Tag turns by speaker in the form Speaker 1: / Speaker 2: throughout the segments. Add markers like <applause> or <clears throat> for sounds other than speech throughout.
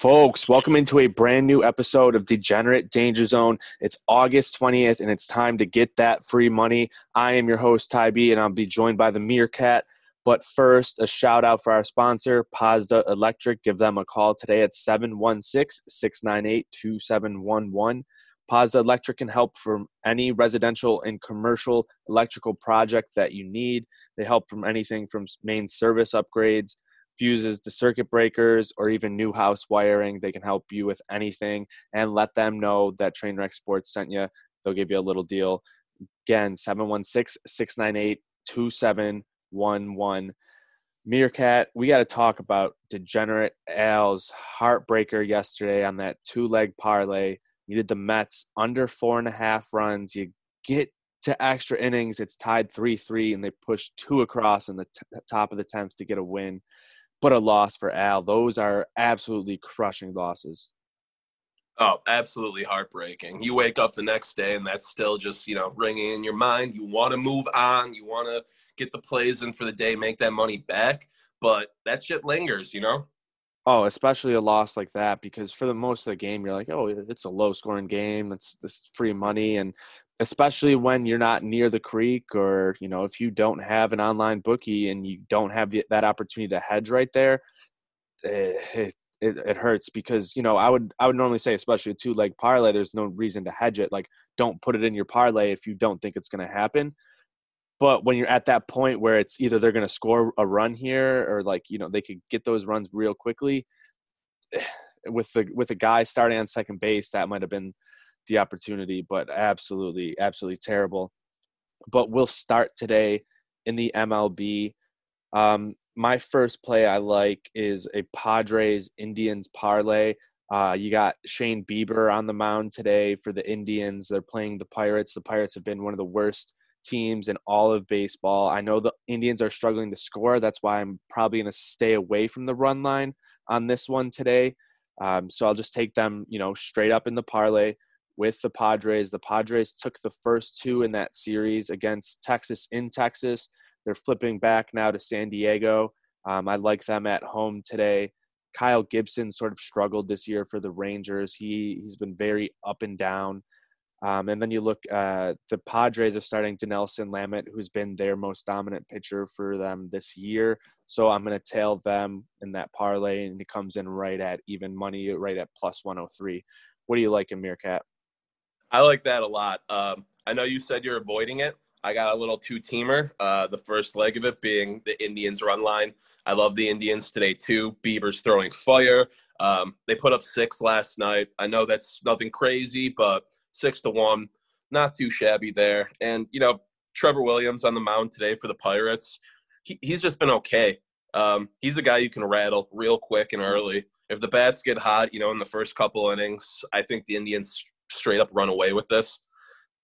Speaker 1: Folks, welcome into a brand new episode of Degenerate Danger Zone. It's August 20th and it's time to get that free money. I am your host, Ty B, and I'll be joined by the Meerkat. But first, a shout out for our sponsor, Pazda Electric. Give them a call today at 716 698 2711. Pazda Electric can help from any residential and commercial electrical project that you need. They help from anything from main service upgrades fuses to circuit breakers or even new house wiring. They can help you with anything and let them know that Trainwreck Sports sent you. They'll give you a little deal. Again, 716 698 2711. Meerkat, we got to talk about Degenerate Al's heartbreaker yesterday on that two leg parlay. You did the Mets under four and a half runs. You get to extra innings. It's tied 3 3, and they push two across in the t- top of the 10th to get a win but a loss for Al. Those are absolutely crushing losses.
Speaker 2: Oh, absolutely heartbreaking. You wake up the next day and that's still just, you know, ringing in your mind. You want to move on. You want to get the plays in for the day, make that money back. But that shit lingers, you know?
Speaker 1: Oh, especially a loss like that because for the most of the game, you're like, oh, it's a low scoring game. It's this free money. And especially when you're not near the creek or you know if you don't have an online bookie and you don't have the, that opportunity to hedge right there eh, it, it, it, hurts because you know i would i would normally say especially a two leg parlay there's no reason to hedge it. Like don't put it in your parlay if you don't think it's going to happen. But when you're at that point where it's either they're going to score a run here or like you know they could get those runs real quickly eh, with the with the guy starting on second base that might have been the opportunity, but absolutely, absolutely terrible. But we'll start today in the MLB. Um, my first play I like is a Padres Indians parlay. Uh, you got Shane Bieber on the mound today for the Indians. They're playing the Pirates. The Pirates have been one of the worst teams in all of baseball. I know the Indians are struggling to score. That's why I'm probably going to stay away from the run line on this one today. Um, so I'll just take them, you know, straight up in the parlay with the Padres. The Padres took the first two in that series against Texas in Texas. They're flipping back now to San Diego. Um, I like them at home today. Kyle Gibson sort of struggled this year for the Rangers. He he's been very up and down. Um, and then you look, uh, the Padres are starting Dinelson Lamet, who's been their most dominant pitcher for them this year. So I'm going to tail them in that parlay, and he comes in right at even money, right at plus 103. What do you like in Meerkat?
Speaker 2: I like that a lot. Um, I know you said you're avoiding it. I got a little two teamer. Uh, the first leg of it being the Indians run line. I love the Indians today too. Bieber's throwing fire. Um, they put up six last night. I know that's nothing crazy, but six to one, not too shabby there. And you know, Trevor Williams on the mound today for the Pirates. He, he's just been okay. Um, he's a guy you can rattle real quick and early. If the bats get hot, you know, in the first couple innings, I think the Indians straight up run away with this.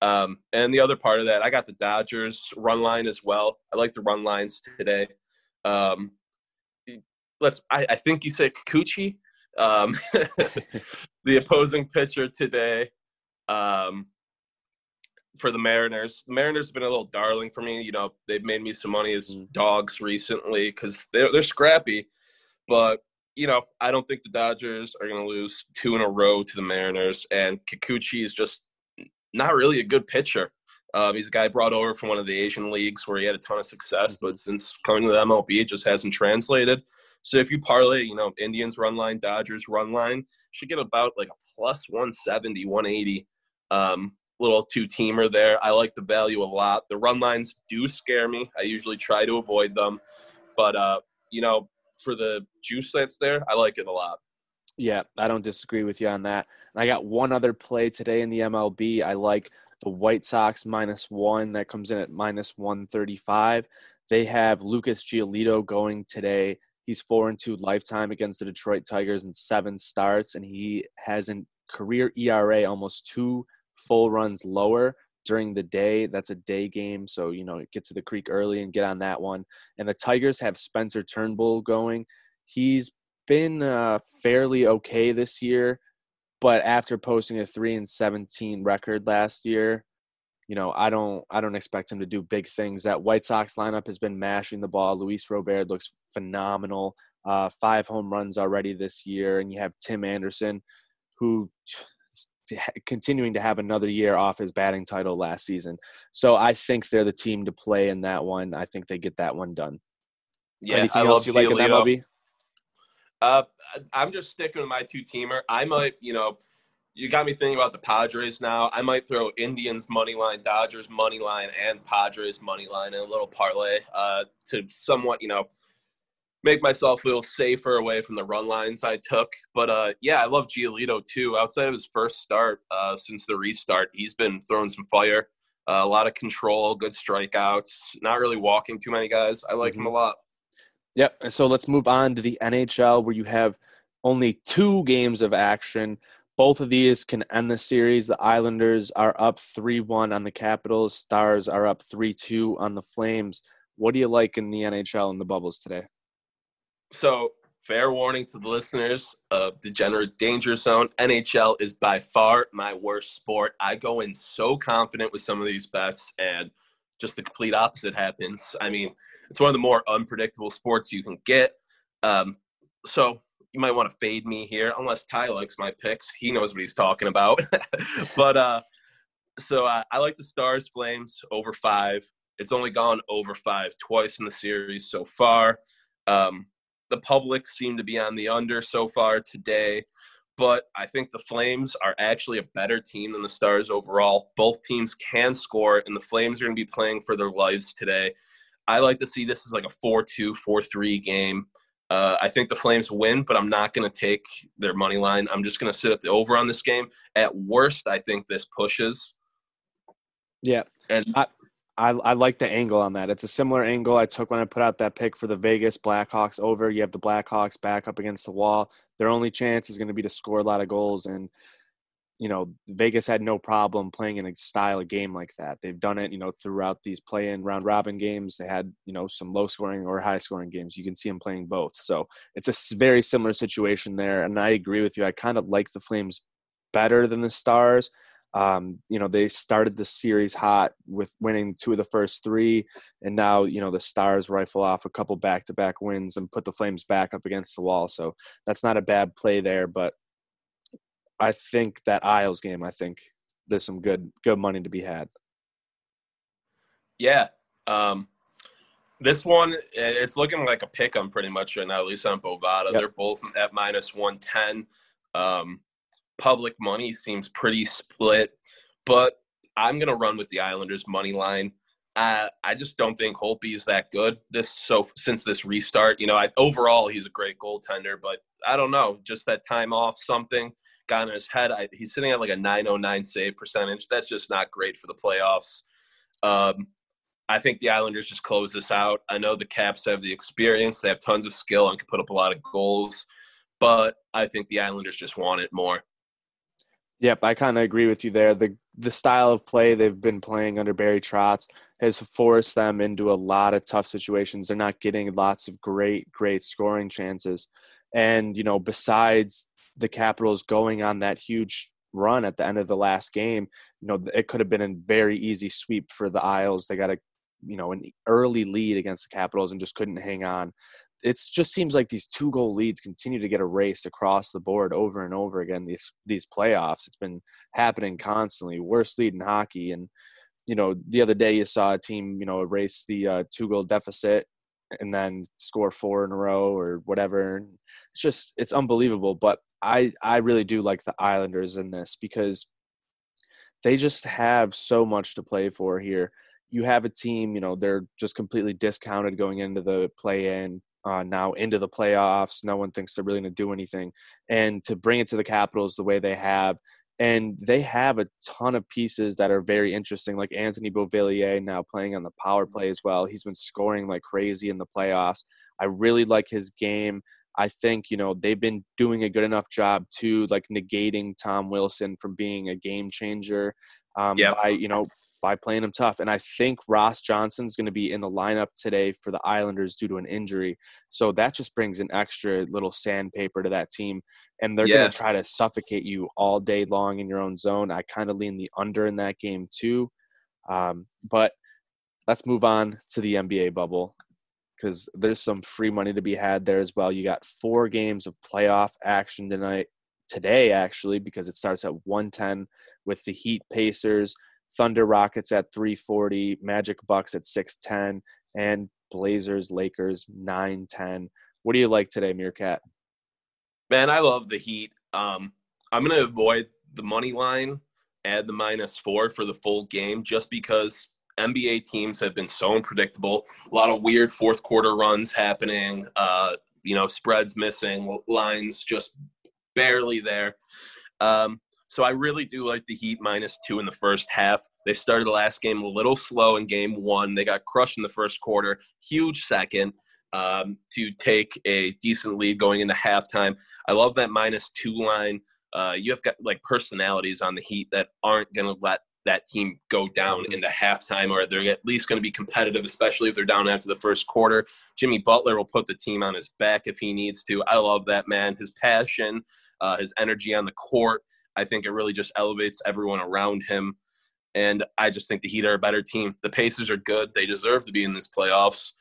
Speaker 2: Um, and the other part of that, I got the Dodgers run line as well. I like the run lines today. Um, let's. I, I think you said Kikuchi, um, <laughs> the opposing pitcher today um, for the Mariners. The Mariners have been a little darling for me. You know, they've made me some money as mm. dogs recently because they're they're scrappy, but you know, I don't think the Dodgers are going to lose two in a row to the Mariners. And Kikuchi is just not really a good pitcher. Um, he's a guy brought over from one of the Asian leagues where he had a ton of success, but mm-hmm. since coming to the MLB, it just hasn't translated. So if you parlay, you know, Indians run line, Dodgers run line, should get about like a plus 170, 180. Um, little two teamer there. I like the value a lot. The run lines do scare me. I usually try to avoid them, but uh, you know, for the juice that's there, I like it a lot.
Speaker 1: Yeah, I don't disagree with you on that. And I got one other play today in the MLB. I like the White Sox minus one that comes in at minus 135. They have Lucas Giolito going today. He's four and two lifetime against the Detroit Tigers in seven starts, and he has a career ERA almost two full runs lower during the day. That's a day game, so you know get to the creek early and get on that one. And the Tigers have Spencer Turnbull going. He's been uh, fairly okay this year, but after posting a three and seventeen record last year, you know I don't I don't expect him to do big things. That White Sox lineup has been mashing the ball. Luis Robert looks phenomenal. uh, five home runs already this year, and you have Tim Anderson, who continuing to have another year off his batting title last season. So I think they're the team to play in that one. I think they get that one done.
Speaker 2: Yeah,
Speaker 1: Anything
Speaker 2: I
Speaker 1: else
Speaker 2: love
Speaker 1: you like in
Speaker 2: that
Speaker 1: MLB?
Speaker 2: Uh, I'm just sticking with my two teamer. I might, you know, you got me thinking about the Padres now. I might throw Indians money line, Dodgers money line, and Padres money line in a little parlay uh, to somewhat, you know, make myself feel safer away from the run lines I took. But uh, yeah, I love Giolito too. Outside of his first start uh, since the restart, he's been throwing some fire. Uh, a lot of control, good strikeouts, not really walking too many guys. I like him a lot.
Speaker 1: Yep. And so let's move on to the NHL where you have only two games of action. Both of these can end the series. The Islanders are up 3 1 on the Capitals, Stars are up 3 2 on the Flames. What do you like in the NHL and the bubbles today?
Speaker 2: So, fair warning to the listeners of Degenerate Danger Zone NHL is by far my worst sport. I go in so confident with some of these bets, and just the complete opposite happens. I mean, it's one of the more unpredictable sports you can get. Um, so, you might want to fade me here, unless Ty likes my picks. He knows what he's talking about. <laughs> but, uh, so uh, I like the Stars Flames over five. It's only gone over five twice in the series so far. Um, the public seem to be on the under so far today, but I think the Flames are actually a better team than the Stars overall. Both teams can score, and the Flames are going to be playing for their lives today. I like to see this as like a 4 2, 4 3 game. Uh, I think the Flames win, but I'm not going to take their money line. I'm just going to sit at the over on this game. At worst, I think this pushes.
Speaker 1: Yeah.
Speaker 2: And
Speaker 1: I, I, I like the angle on that. It's a similar angle I took when I put out that pick for the Vegas Blackhawks over. You have the Blackhawks back up against the wall. Their only chance is going to be to score a lot of goals. And, you know, Vegas had no problem playing in a style of game like that. They've done it, you know, throughout these play in round robin games. They had, you know, some low scoring or high scoring games. You can see them playing both. So it's a very similar situation there. And I agree with you. I kind of like the Flames better than the Stars. Um, you know, they started the series hot with winning two of the first three, and now you know the Stars rifle off a couple back-to-back wins and put the Flames back up against the wall. So that's not a bad play there, but I think that Isles game, I think there's some good good money to be had.
Speaker 2: Yeah. Um, this one, it's looking like a pick 'em pretty much right now, at least on Bovada.
Speaker 1: Yep.
Speaker 2: They're both at minus 110. Um, public money seems pretty split, but I'm going to run with the Islanders money line. Uh, I just don't think Holtby is that good this so since this restart. You know, I, overall he's a great goaltender, but I don't know, just that time off, something got in his head. I, he's sitting at like a 909 save percentage. That's just not great for the playoffs. Um, I think the Islanders just close this out. I know the Caps have the experience; they have tons of skill and can put up a lot of goals. But I think the Islanders just want it more.
Speaker 1: Yep, I kind of agree with you there. The the style of play they've been playing under Barry Trotz has forced them into a lot of tough situations. They're not getting lots of great, great scoring chances. And, you know, besides the Capitals going on that huge run at the end of the last game, you know, it could have been a very easy sweep for the Isles. They got a, you know, an early lead against the Capitals and just couldn't hang on. It just seems like these two goal leads continue to get erased across the board over and over again. These these playoffs, it's been happening constantly. Worst lead in hockey, and you know the other day you saw a team you know erase the uh, two goal deficit and then score four in a row or whatever. It's just it's unbelievable. But I I really do like the Islanders in this because they just have so much to play for here. You have a team, you know, they're just completely discounted going into the play in. Uh, now into the playoffs, no one thinks they're really going to do anything, and to bring it to the Capitals the way they have, and they have a ton of pieces that are very interesting, like Anthony Beauvillier now playing on the power play as well. He's been scoring like crazy in the playoffs. I really like his game. I think you know they've been doing a good enough job to like negating Tom Wilson from being a game changer um,
Speaker 2: Yep.
Speaker 1: by you know by playing him tough. And I think Ross Johnston's going to be in the lineup today for the Islanders due to an injury. So that just brings an extra little sandpaper to that team. And they're
Speaker 2: Yeah.
Speaker 1: going to try to suffocate you all day long in your own zone. I kind of lean the under in that game too. Um, but let's move on to the NBA bubble. because there's some free money to be had there as well. You got four games of playoff action tonight, today actually, because it starts at 110 with the Heat Pacers, Thunder Rockets at 340, Magic Bucks at 610, and Blazers Lakers 910. What do you like today, Meerkat?
Speaker 2: Man, I love the Heat. Um, I'm going to avoid the money line, add the minus four for the full game, just because NBA teams have been so unpredictable. A lot of weird fourth quarter runs happening. Uh, you know, spreads missing, lines just barely there. Um, so I really do like the Heat minus two in the first half. They started the last game a little slow in game one. They got crushed in the first quarter. Huge second um, to take a decent lead going into halftime. I love that minus two line. Uh, you have got like personalities on the Heat that aren't going to let that team go down mm-hmm. into halftime, or they're at least going to be competitive, especially if they're down after the first quarter. Jimmy Butler will put the team on his back if he needs to. I love that man. His passion, uh, his energy on the court. I think it really just elevates everyone around him. And I just think the Heat are a better team. The Pacers are good. They deserve to be in this playoffs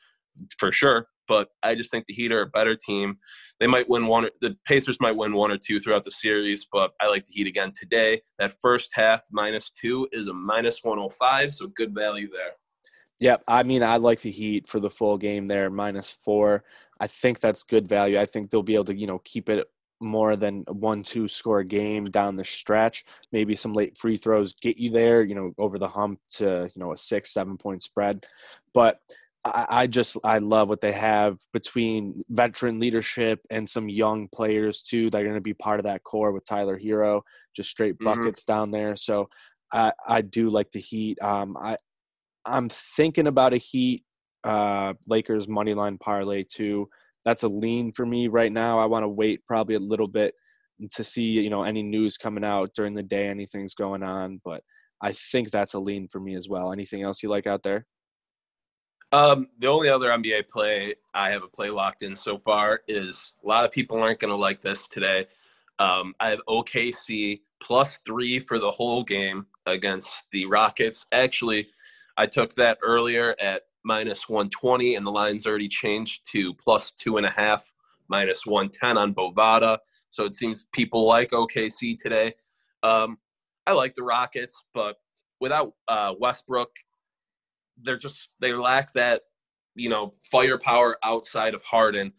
Speaker 2: for sure. But I just think the Heat are a better team they might win one. The Pacers might win one or two throughout the series, but I like the Heat again today. That first half minus two is a minus 105, so good value there.
Speaker 1: Yep, I mean I like the Heat for the full game there, minus four. I think that's good value. I think they'll be able to you know keep it more than one two score game down the stretch. Maybe some late free throws get you there, you know, over the hump to you know a six seven point spread. But I, I just I love what they have between veteran leadership and some young players too. They're going to be part of that core with Tyler Herro, just straight mm-hmm. buckets mm-hmm. down there. So I I do like the Heat. Um, I I'm thinking about a Heat uh, Lakers money line parlay too. That's a lean for me right now. I want to wait probably a little bit to see you know any news coming out during the day, anything's going on, but I think that's a lean for me as well. Anything else you like out there?
Speaker 2: Um, the only other NBA play I have a play locked in so far is a lot of people aren't going to like this today. Um, I have OKC plus three for the whole game against the Rockets. Actually, I took that earlier at minus 120, and the line's already changed to plus two and a half, minus 110 on Bovada. So it seems people like OKC today. Um, I like the Rockets, but without uh, Westbrook they're just they lack that you know firepower outside of Harden.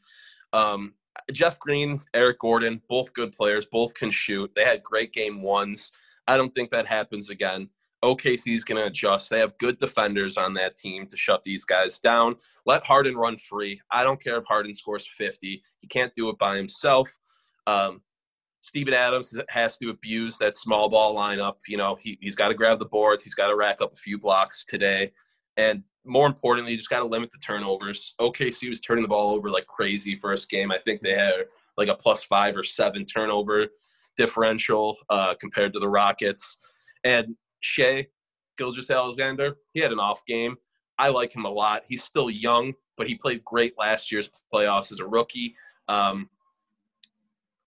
Speaker 2: Um, Jeff Green, Eric Gordon, both good players, both can shoot. They had great game ones. I don't think that happens again. OKC is going to adjust. They have good defenders on that team to shut these guys down. Let Harden run free. I don't care if Harden scores 50. He can't do it by himself. Um, Steven Adams has to abuse that small ball lineup. You know, he, he's got to grab the boards. He's got to rack up a few blocks today. And more importantly, you just got to limit the turnovers. OKC was turning the ball over like crazy first game. I think they had like a plus five or seven turnover differential uh, compared to the Rockets. And Shai Gilgeous-Alexander, he had an off game. I like him a lot. He's still young, but he played great last year's playoffs as a rookie. Um,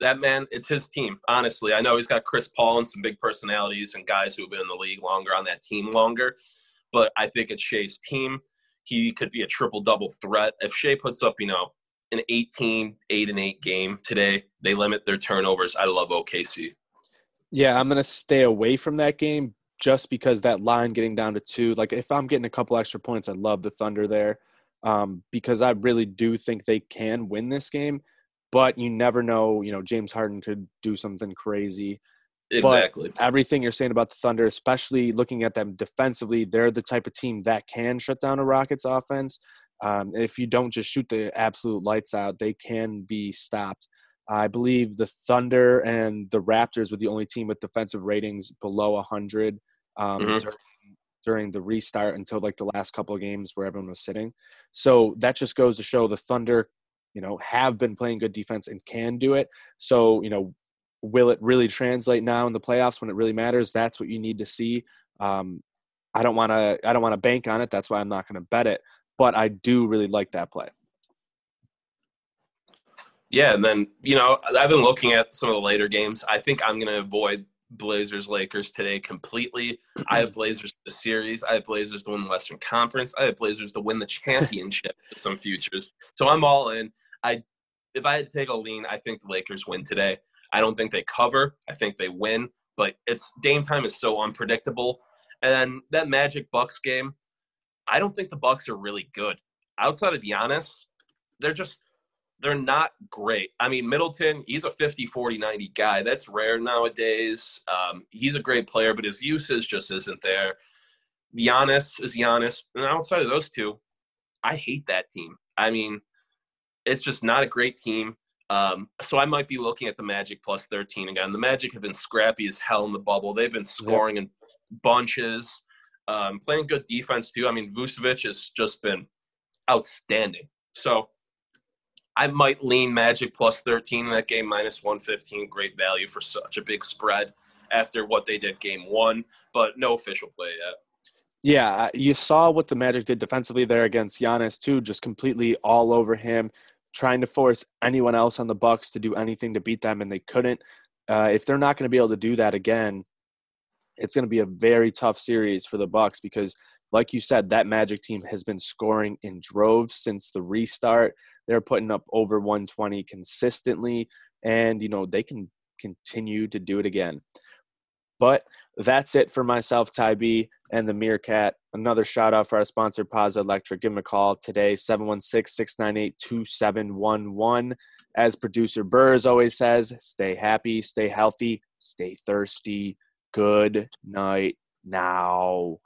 Speaker 2: that man, it's his team. Honestly, I know he's got Chris Paul and some big personalities and guys who have been in the league longer on that team longer but I think it's Shai's team. He could be a triple double threat. If Shai puts up, you know, an 18, 8 and 8 game today, they limit their turnovers. I love OKC.
Speaker 1: Yeah, I'm going to stay away from that game just because that line getting down to two. Like, if I'm getting a couple extra points, I love the Thunder there um, because I really do think they can win this game. But you never know. You know, James Harden could do something crazy.
Speaker 2: Exactly.
Speaker 1: But everything you're saying about the Thunder, especially looking at them defensively, they're the type of team that can shut down a Rockets offense. Um, if you don't just shoot the absolute lights out, they can be stopped. I believe the Thunder and the Raptors were the only team with defensive ratings below 100 um, mm-hmm. during, during the restart until like the last couple of games where everyone was sitting. So that just goes to show the Thunder, you know, have been playing good defense and can do it. So, you know, will it really translate now in the playoffs when it really matters? That's what you need to see. Um, I don't want to. I don't want to bank on it. That's why I'm not going to bet it. But I do really like that play.
Speaker 2: Yeah, and then you know I've been looking at some of the later games. I think I'm going to avoid Blazers Lakers today completely. I have <clears throat> Blazers the series. I have Blazers to win the Western Conference. I have Blazers to win the championship some futures. So I'm all in. I if I had to take a lean, I think the Lakers win today. I don't think they cover. I think they win, but it's game time is so unpredictable. And that Magic Bucks game, I don't think the Bucks are really good. Outside of Giannis, they're just they're not great. I mean, Middleton, he's a 50, 40, 90 guy. That's rare nowadays. Um, he's a great player, but his usage just isn't there. Giannis is Giannis. And outside of those two, I hate that team. I mean, it's just not a great team. Um, so I might be looking at the Magic plus 13 again. The Magic have been scrappy as hell in the bubble. They've been scoring yep. in bunches, um, playing good defense too. I mean, Vucevic has just been outstanding. So I might lean Magic plus 13 in that game, minus 115. Great value for such a big spread after what they did game one, but no official play yet.
Speaker 1: Yeah, you saw what the Magic did defensively there against Giannis too, just completely all over him, trying to force anyone else on the Bucks to do anything to beat them, and they couldn't. Uh, if they're not going to be able to do that again, it's going to be a very tough series for the Bucks because, like you said, that Magic team has been scoring in droves since the restart. They're putting up over 120 consistently, and you know they can continue to do it again. But that's it for myself, Ty B, and the Meerkat. Another shout out for our sponsor, Pazda Electric. Give them a call today, 716 698 2711. As producer Burrs always says, stay happy, stay healthy, stay thirsty. Good night now.